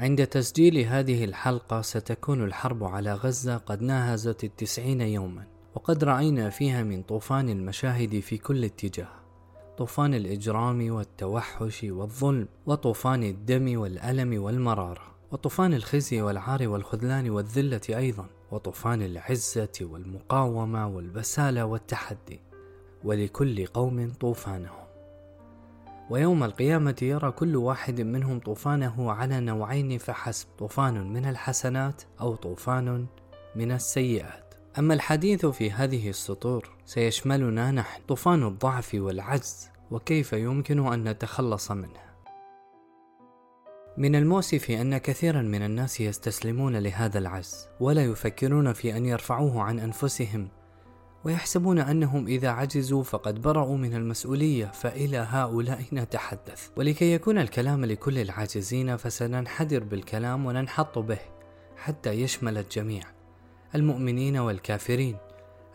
عند تسجيل هذه الحلقة ستكون الحرب على غزة قد ناهزت التسعين يوما وقد رأينا فيها من طوفان المشاهد في كل اتجاه طوفان الإجرام والتوحش والظلم وطوفان الدم والألم والمرارة وطوفان الخزي والعار والخذلان والذلة أيضا وطوفان العزة والمقاومة والبسالة والتحدي ولكل قوم طوفانهم. ويوم القيامة يرى كل واحد منهم طوفانه على نوعين فحسب طوفان من الحسنات أو طوفان من السيئات. أما الحديث في هذه السطور سيشملنا نحن طوفان الضعف والعجز وكيف يمكن أن نتخلص منه. من المؤسف أن كثيرا من الناس يستسلمون لهذا العجز ولا يفكرون في أن يرفعوه عن أنفسهم. ويحسبون أنهم إذا عجزوا فقد برأوا من المسؤولية فإلى هؤلاء نتحدث. ولكي يكون الكلام لكل العاجزين فسننحدر بالكلام وننحط به حتى يشمل الجميع المؤمنين والكافرين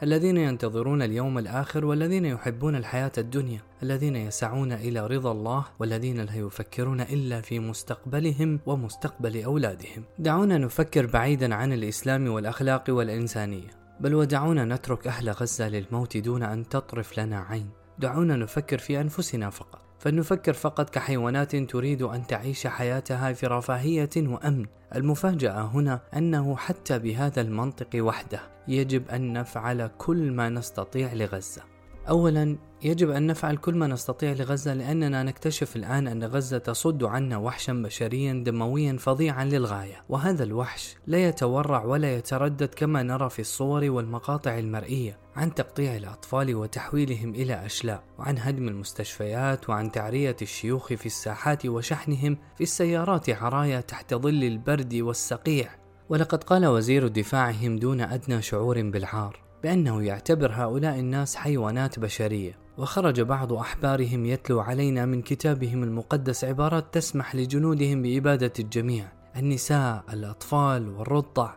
الذين ينتظرون اليوم الآخر والذين يحبون الحياة الدنيا الذين يسعون إلى رضا الله والذين لا يفكرون إلا في مستقبلهم ومستقبل أولادهم. دعونا نفكر بعيدا عن الإسلام والأخلاق والإنسانية. بل ودعونا نترك أهل غزة للموت دون أن تطرف لنا عين. دعونا نفكر في أنفسنا فقط فلنفكر فقط كحيوانات تريد أن تعيش حياتها في رفاهية وأمن. المفاجأة هنا أنه حتى بهذا المنطق وحده يجب أن نفعل كل ما نستطيع لغزة. أولا يجب أن نفعل كل ما نستطيع لغزة لأننا نكتشف الآن أن غزة تصد عنا وحشا بشريا دمويا فظيعا للغاية. وهذا الوحش لا يتورع ولا يتردد كما نرى في الصور والمقاطع المرئية عن تقطيع الأطفال وتحويلهم إلى أشلاء وعن هدم المستشفيات وعن تعرية الشيوخ في الساحات وشحنهم في السيارات عرايا تحت ظل البرد والسقيع. ولقد قال وزير دفاعهم دون أدنى شعور بالعار بأنه يعتبر هؤلاء الناس حيوانات بشرية وخرج بعض أحبارهم يتلو علينا من كتابهم المقدس عبارات تسمح لجنودهم بإبادة الجميع النساء الأطفال والرضع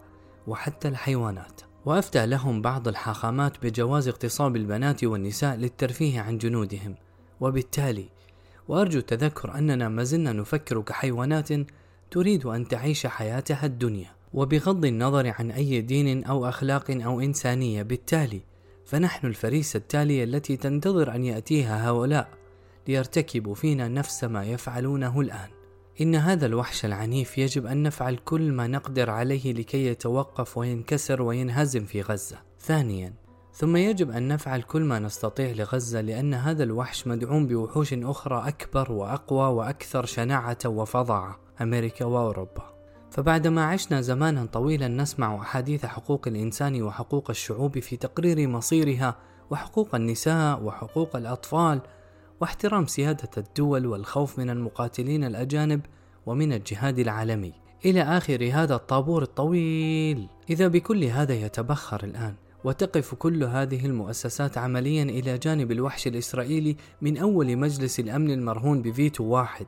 وحتى الحيوانات. وأفتى لهم بعض الحاخامات بجواز اغتصاب البنات والنساء للترفيه عن جنودهم. وبالتالي وأرجو التذكر أننا ما زلنا نفكر كحيوانات تريد أن تعيش حياتها الدنيا. وبغض النظر عن أي دين أو أخلاق أو إنسانية بالتالي فنحن الفريسة التالية التي تنتظر أن يأتيها هؤلاء ليرتكبوا فينا نفس ما يفعلونه الآن. إن هذا الوحش العنيف يجب أن نفعل كل ما نقدر عليه لكي يتوقف وينكسر وينهزم في غزة. ثانيا ثم يجب أن نفعل كل ما نستطيع لغزة لأن هذا الوحش مدعوم بوحوش أخرى أكبر وأقوى وأكثر شناعة وفظاعة أمريكا وأوروبا. فبعدما عشنا زمانا طويلا نسمع أحاديث حقوق الإنسان وحقوق الشعوب في تقرير مصيرها وحقوق النساء وحقوق الأطفال واحترام سيادة الدول والخوف من المقاتلين الأجانب ومن الجهاد العالمي. إلى آخر هذا الطابور الطويل. إذا بكل هذا يتبخر الآن وتقف كل هذه المؤسسات عمليا إلى جانب الوحش الإسرائيلي من أول مجلس الأمن المرهون بفيتو واحد.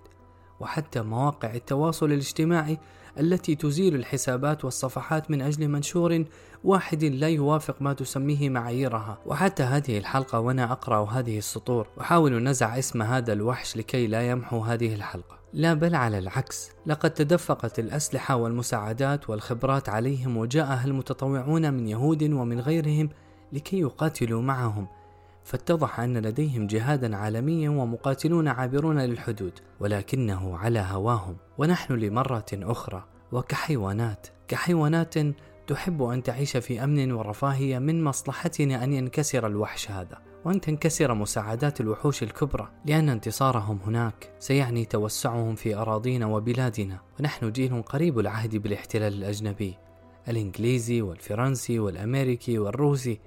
وحتى مواقع التواصل الاجتماعي التي تزيل الحسابات والصفحات من أجل منشور واحد لا يوافق ما تسميه معاييرها. وحتى هذه الحلقة وأنا أقرأ هذه السطور. أحاول نزع اسم هذا الوحش لكي لا يمحو هذه الحلقة. لا بل على العكس. لقد تدفقت الأسلحة والمساعدات والخبرات عليهم وجاءها المتطوعون من يهود ومن غيرهم لكي يقاتلوا معهم. فاتضح أن لديهم جهادا عالميا ومقاتلون عابرون للحدود ولكنه على هواهم ونحن لمرة أخرى. وكحيوانات كحيوانات تحب أن تعيش في أمن ورفاهية من مصلحتنا أن ينكسر الوحش هذا وأن تنكسر مساعدات الوحوش الكبرى لأن انتصارهم هناك سيعني توسعهم في أراضينا وبلادنا. ونحن جيل قريب العهد بالاحتلال الأجنبي الإنجليزي والفرنسي والأمريكي والروسي.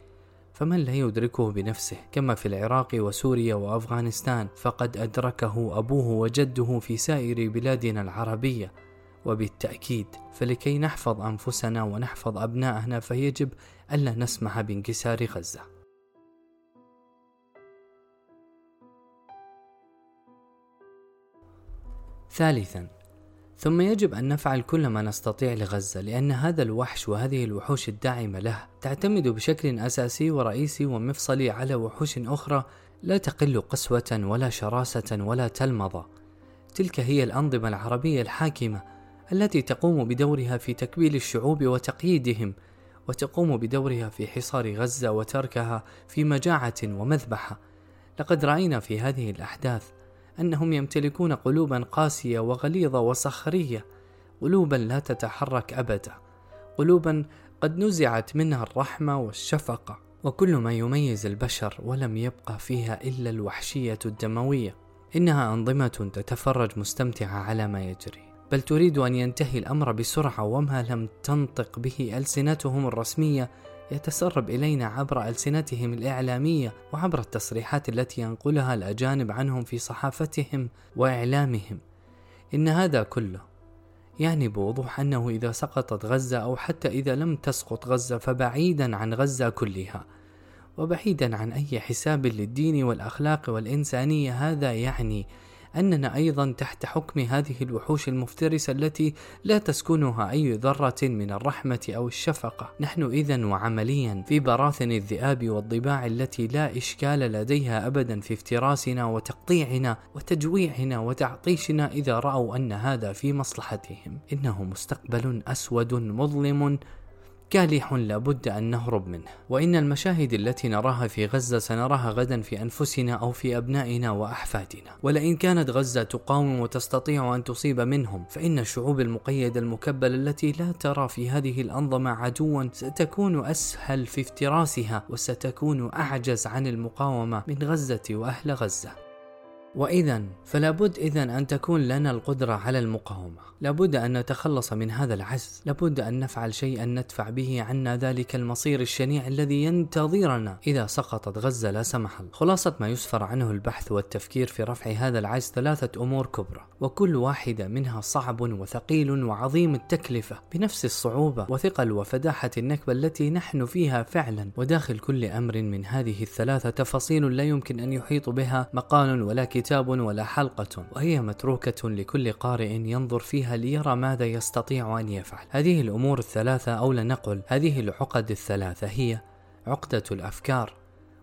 فمن لا يدركه بنفسه كما في العراق وسوريا وأفغانستان؟ فقد أدركه أبوه وجده في سائر بلادنا العربية. وبالتأكيد فلكي نحفظ أنفسنا ونحفظ أبناءنا فيجب ألا نسمح بانكسار غزة. ثالثا ثم يجب أن نفعل كل ما نستطيع لغزة لأن هذا الوحش وهذه الوحوش الداعمة له. تعتمد بشكل أساسي ورئيسي ومفصلي على وحوش أخرى لا تقل قسوة ولا شراسة ولا تلمظة تلك هي الأنظمة العربية الحاكمة التي تقوم بدورها في تكبيل الشعوب وتقييدهم وتقوم بدورها في حصار غزة وتركها في مجاعة ومذبحة. لقد رأينا في هذه الأحداث أنهم يمتلكون قلوبا قاسية وغليظة وصخرية قلوبا لا تتحرك أبدا قلوبا قد نزعت منها الرحمة والشفقة. وكل ما يميز البشر ولم يبقى فيها إلا الوحشية الدموية. إنها أنظمة تتفرج مستمتعة على ما يجري. بل تريد أن ينتهي الأمر بسرعة وما لم تنطق به ألسنتهم الرسمية يتسرب إلينا عبر ألسنتهم الإعلامية وعبر التصريحات التي ينقلها الأجانب عنهم في صحافتهم وإعلامهم. إن هذا كله يعني بوضوح أنه إذا سقطت غزة أو حتى إذا لم تسقط غزة فبعيدا عن غزة كلها وبعيدا عن أي حساب للدين والأخلاق والإنسانية هذا يعني أننا أيضا تحت حكم هذه الوحوش المفترسة التي لا تسكنها أي ذرة من الرحمة أو الشفقة. نحن إذا وعمليا في براثن الذئاب والضباع التي لا إشكال لديها أبدا في افتراسنا وتقطيعنا وتجويعنا وتعطيشنا إذا رأوا أن هذا في مصلحتهم. إنه مستقبل أسود مظلم كالح لابد أن نهرب منه وإن المشاهد التي نراها في غزة سنراها غدا في أنفسنا أو في أبنائنا وأحفادنا. ولئن كانت غزة تقاوم وتستطيع أن تصيب منهم فإن الشعوب المقيدة المكبلة التي لا ترى في هذه الأنظمة عدوا ستكون أسهل في افتراسها وستكون أعجز عن المقاومة من غزة وأهل غزة. وإذا فلا بد إذا أن تكون لنا القدرة على المقاومة. لابد أن نتخلص من هذا العجز. لابد أن نفعل شيئا ندفع به عنا ذلك المصير الشنيع الذي ينتظرنا. إذا سقطت غزة لا سمح الله خلاصة ما يسفر عنه البحث والتفكير في رفع هذا العجز ثلاثة أمور كبرى. وكل واحدة منها صعب وثقيل وعظيم التكلفة. بنفس الصعوبة وثقل وفداحة النكبة التي نحن فيها فعلا. وداخل كل أمر من هذه الثلاثة تفاصيل لا يمكن أن يحيط بها مقال كتاب. ولا حلقة وهي متروكة لكل قارئ ينظر فيها ليرى ماذا يستطيع أن يفعل. هذه الأمور الثلاثة أو لنقل هذه العقد الثلاثة هي عقدة الأفكار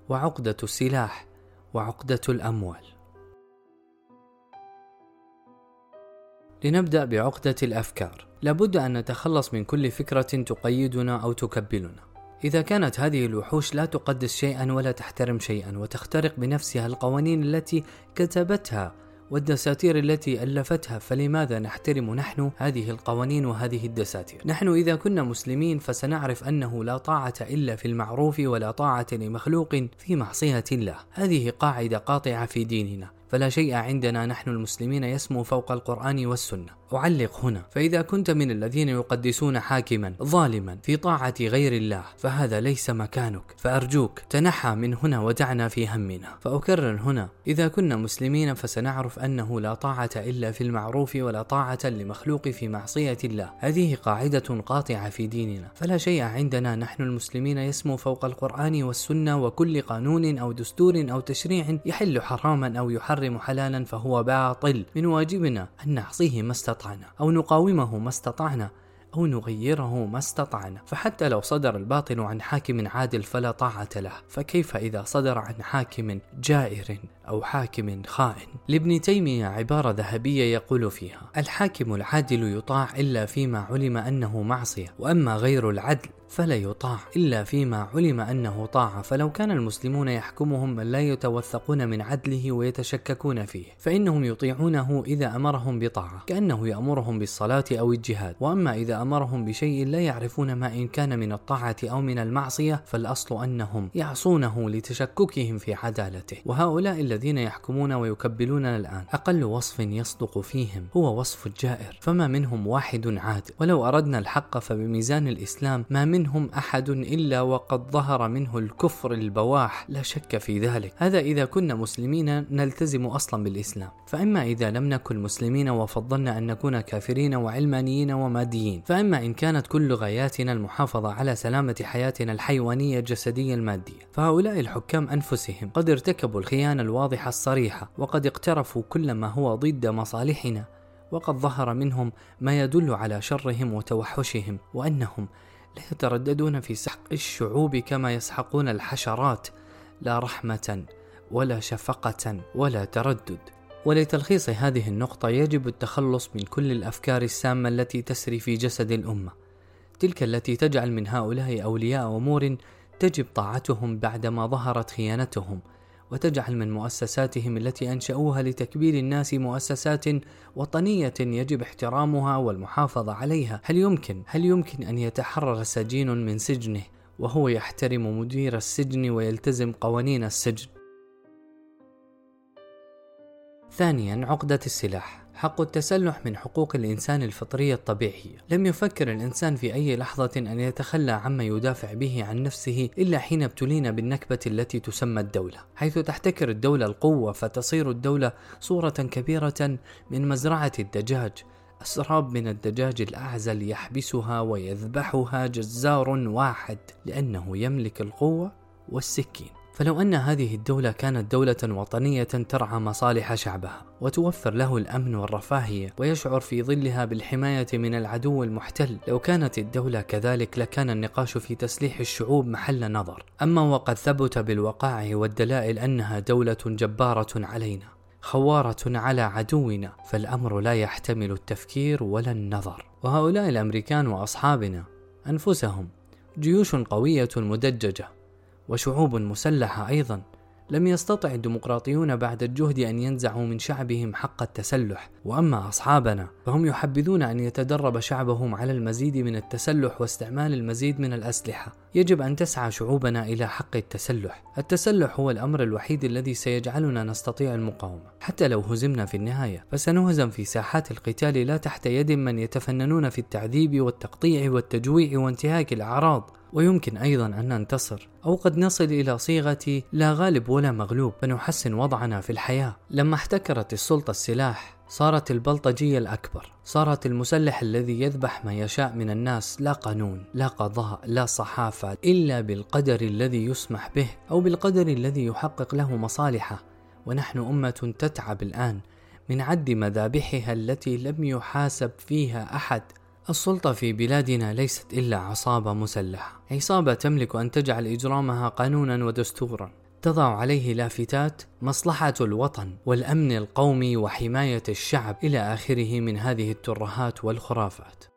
وعقدة السلاح وعقدة الأموال. لنبدأ بعقدة الأفكار. لابد أن نتخلص من كل فكرة تقيدنا أو تكبلنا. إذا كانت هذه الوحوش لا تقدس شيئا ولا تحترم شيئا وتخترق بنفسها القوانين التي كتبتها والدساتير التي ألفتها فلماذا نحترم نحن هذه القوانين وهذه الدساتير؟ نحن إذا كنا مسلمين فسنعرف أنه لا طاعة إلا في المعروف ولا طاعة لمخلوق في معصية الله. هذه قاعدة قاطعة في ديننا. فلا شيء عندنا نحن المسلمين يسمو فوق القرآن والسنة. أعلق هنا فإذا كنت من الذين يقدسون حاكما ظالما في طاعة غير الله فهذا ليس مكانك. فأرجوك تنحى من هنا ودعنا في همنا. فأكرر هنا إذا كنا مسلمين فسنعرف أنه لا طاعة إلا في المعروف ولا طاعة لمخلوق في معصية الله. هذه قاعدة قاطعة في ديننا. فلا شيء عندنا نحن المسلمين يسمو فوق القرآن والسنة وكل قانون أو دستور أو تشريع يحل حراما أو يحرم حلالا فهو باطل من واجبنا أن نعصيه ما استطعنا أو نقاومه ما استطعنا أو نغيره ما استطعنا. فحتى لو صدر الباطل عن حاكم عادل فلا طاعة له. فكيف إذا صدر عن حاكم جائر أو حاكم خائن؟ لابن تيمية عبارة ذهبية يقول فيها الحاكم العادل يطاع إلا فيما علم أنه معصية وأما غير العدل فلا يطاع إلا فيما علم أنه طاعة فلو كان المسلمون يحكمهم من لا يتوثقون من عدله ويتشككون فيه فإنهم يطيعونه إذا أمرهم بطاعة كأنه يأمرهم بالصلاة أو الجهاد. وأما إذا أمرهم بشيء لا يعرفون ما إن كان من الطاعة أو من المعصية فالأصل أنهم يعصونه لتشككهم في عدالته. وهؤلاء الذين يحكمون ويكبلوننا الآن أقل وصف يصدق فيهم هو وصف الجائر. فما منهم واحد عادل ولو أردنا الحق فبميزان الإسلام ما من منهم أحد إلا وقد ظهر منه الكفر البواح. لا شك في ذلك. هذا إذا كنا مسلمين نلتزم أصلا بالإسلام. فأما إذا لم نكن مسلمين وفضلنا أن نكون كافرين وعلمانيين وماديين. فأما إن كانت كل غاياتنا المحافظة على سلامة حياتنا الحيوانية الجسدية المادية. فهؤلاء الحكام أنفسهم قد ارتكبوا الخيانة الواضحة الصريحة وقد اقترفوا كل ما هو ضد مصالحنا وقد ظهر منهم ما يدل على شرهم وتوحشهم وأنهم يترددون في سحق الشعوب كما يسحقون الحشرات لا رحمة ولا شفقة ولا تردد. ولتلخيص هذه النقطة يجب التخلص من كل الأفكار السامة التي تسري في جسد الأمة. تلك التي تجعل من هؤلاء أولياء أمور تجب طاعتهم بعدما ظهرت خيانتهم وتجعل من مؤسساتهم التي أنشأوها لتكبير الناس مؤسسات وطنية يجب احترامها والمحافظة عليها. هل يمكن هل يمكن أن يتحرر سجين من سجنه وهو يحترم مدير السجن ويلتزم قوانين السجن؟ ثانيا عقدة السلاح. حق التسلح من حقوق الإنسان الفطرية الطبيعية لم يفكر الإنسان في أي لحظة أن يتخلى عما يدافع به عن نفسه إلا حين ابتلينا بالنكبة التي تسمى الدولة حيث تحتكر الدولة القوة فتصير الدولة صورة كبيرة من مزرعة الدجاج أسراب من الدجاج الأعزل يحبسها ويذبحها جزار واحد لأنه يملك القوة والسكين. فلو أن هذه الدولة كانت دولة وطنية ترعى مصالح شعبها وتوفر له الأمن والرفاهية ويشعر في ظلها بالحماية من العدو المحتل لو كانت الدولة كذلك لكان النقاش في تسليح الشعوب محل نظر. أما وقد ثبت بالوقائع والدلائل أنها دولة جبارة علينا خوارة على عدونا فالأمر لا يحتمل التفكير ولا النظر. وهؤلاء الأمريكان وأصحابنا أنفسهم جيوش قوية مدججة. وشعوب مسلحة أيضا لم يستطع الديمقراطيون بعد الجهد أن ينزعوا من شعبهم حق التسلح، وأما أصحابنا فهم يحبذون أن يتدرب شعبهم على المزيد من التسلح واستعمال المزيد من الأسلحة. يجب أن تسعى شعوبنا إلى حق التسلح. التسلح هو الأمر الوحيد الذي سيجعلنا نستطيع المقاومة، حتى لو هزمنا في النهاية، فسنهزم في ساحات القتال لا تحت يد من يتفننون في التعذيب والتقطيع والتجويع وانتهاك الأعراض. ويمكن أيضا أن ننتصر أو قد نصل إلى صيغة لا غالب ولا مغلوب فنحسن وضعنا في الحياة. لما احتكرت السلطة السلاح صارت البلطجية الأكبر. صارت المسلح الذي يذبح ما يشاء من الناس لا قانون لا قضاء لا صحافة إلا بالقدر الذي يسمح به أو بالقدر الذي يحقق له مصالحه. ونحن أمة تتعب الآن من عد مذابحها التي لم يحاسب فيها أحد. السلطة في بلادنا ليست إلا عصابة مسلحة، عصابة تملك أن تجعل إجرامها قانونا ودستورا، تضع عليه لافتات مصلحة الوطن والأمن القومي وحماية الشعب إلى آخره من هذه الترهات والخرافات.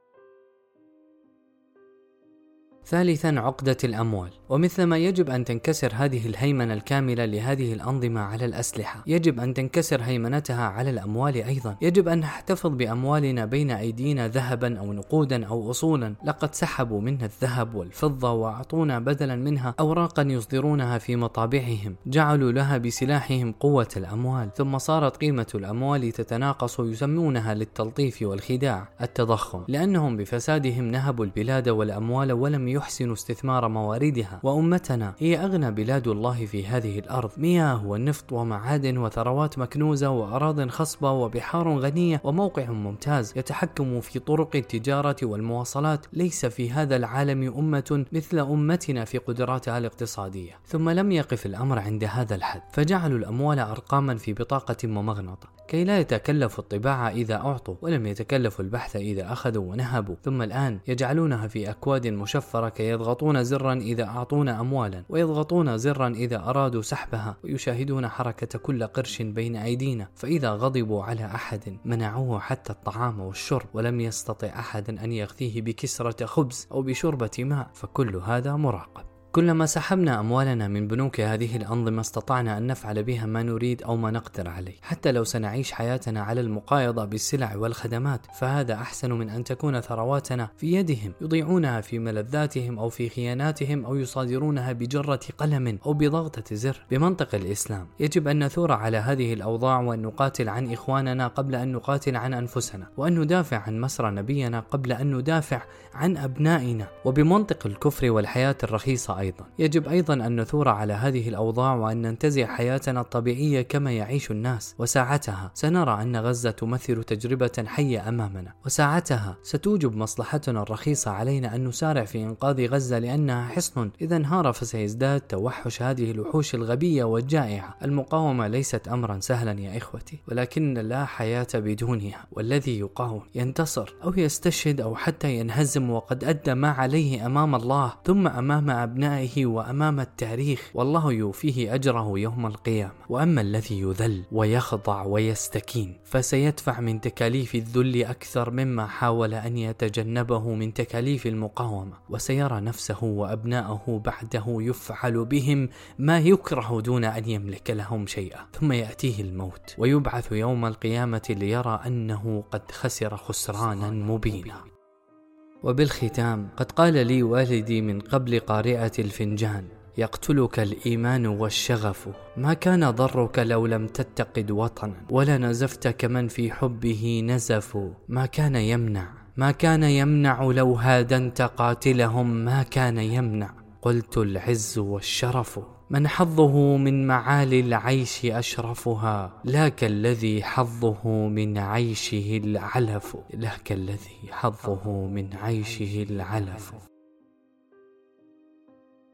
ثالثا عقدة الأموال. ومثلما يجب أن تنكسر هذه الهيمنة الكاملة لهذه الأنظمة على الأسلحة يجب أن تنكسر هيمنتها على الأموال أيضا. يجب أن نحتفظ بأموالنا بين أيدينا ذهبا أو نقودا أو أصولا. لقد سحبوا منا الذهب والفضة وأعطونا بدلا منها أوراقا يصدرونها في مطابعهم. جعلوا لها بسلاحهم قوة الأموال. ثم صارت قيمة الأموال تتناقص يسمونها للتلطيف والخداع التضخم. لأنهم بفسادهم نهبوا البلاد والأموال ولم يحسنوا استثمار مواردها. وأمتنا هي أغنى بلاد الله في هذه الأرض. مياه ونفط ومعادن وثروات مكنوزة وأراض خصبة وبحار غنية وموقع ممتاز يتحكم في طرق التجارة والمواصلات. ليس في هذا العالم أمة مثل أمتنا في قدراتها الاقتصادية. ثم لم يقف الأمر عند هذا الحد فجعلوا الأموال أرقاما في بطاقة ومغنطة كي لا يتكلفوا الطباعة إذا أعطوا ولم يتكلفوا البحث إذا أخذوا ونهبوا. ثم الآن يجعلونها في أكواد مشفرة كي يضغطون زرا إذا أعطونا أموالا ويضغطون زرا إذا أرادوا سحبها ويشاهدون حركة كل قرش بين أيدينا. فإذا غضبوا على أحد منعوه حتى الطعام والشرب ولم يستطع أحد أن يغذيه بكسرة خبز أو بشربة ماء فكل هذا مراقب. كلما سحبنا أموالنا من بنوك هذه الأنظمة استطعنا أن نفعل بها ما نريد أو ما نقدر عليه. حتى لو سنعيش حياتنا على المقايضة بالسلع والخدمات فهذا أحسن من أن تكون ثرواتنا في يدهم يضيعونها في ملذاتهم أو في خياناتهم أو يصادرونها بجرة قلم أو بضغطة زر. بمنطق الإسلام يجب أن نثور على هذه الأوضاع وأن نقاتل عن إخواننا قبل أن نقاتل عن أنفسنا وأن ندافع عن مسرى نبينا قبل أن ندافع عن أبنائنا. وبمنطق الكفر والحياة الرخيصة أيضا. يجب أيضا أن نثور على هذه الأوضاع وأن ننتزع حياتنا الطبيعية كما يعيش الناس. وساعتها سنرى أن غزة تمثل تجربة حية أمامنا. وساعتها ستوجب مصلحتنا الرخيصة علينا أن نسارع في إنقاذ غزة لأنها حصن. إذا انهار فسيزداد توحش هذه الوحوش الغبية والجائعة. المقاومة ليست أمرا سهلا يا إخوتي ولكن لا حياة بدونها. والذي يقاوم ينتصر أو يستشهد أو حتى ينهزم وقد أدى ما عليه أمام الله ثم أمام أبنائه أبنائه وأمام التاريخ والله يوفيه أجره يوم القيامة. وأما الذي يذل ويخضع ويستكين فسيدفع من تكاليف الذل أكثر مما حاول أن يتجنبه من تكاليف المقاومة. وسيرى نفسه وأبناءه بعده يفعل بهم ما يكره دون أن يملك لهم شيئا. ثم يأتيه الموت ويبعث يوم القيامة ليرى أنه قد خسر خسرانا مبينا. وبالختام قد قال لي والدي من قبل قارئة الفنجان يقتلك الإيمان والشغف. ما كان ضرك لو لم تتقد وطنا ولا نزفت كمن في حبه نزف. ما كان يمنع ما كان يمنع لو هادنت قاتلهم ما كان يمنع. قلت العز والشرف. من حظه من معالي العيش أشرفها لا كالذي حظه من عيشه العلف. لا كالذي حظه من عيشه العلف.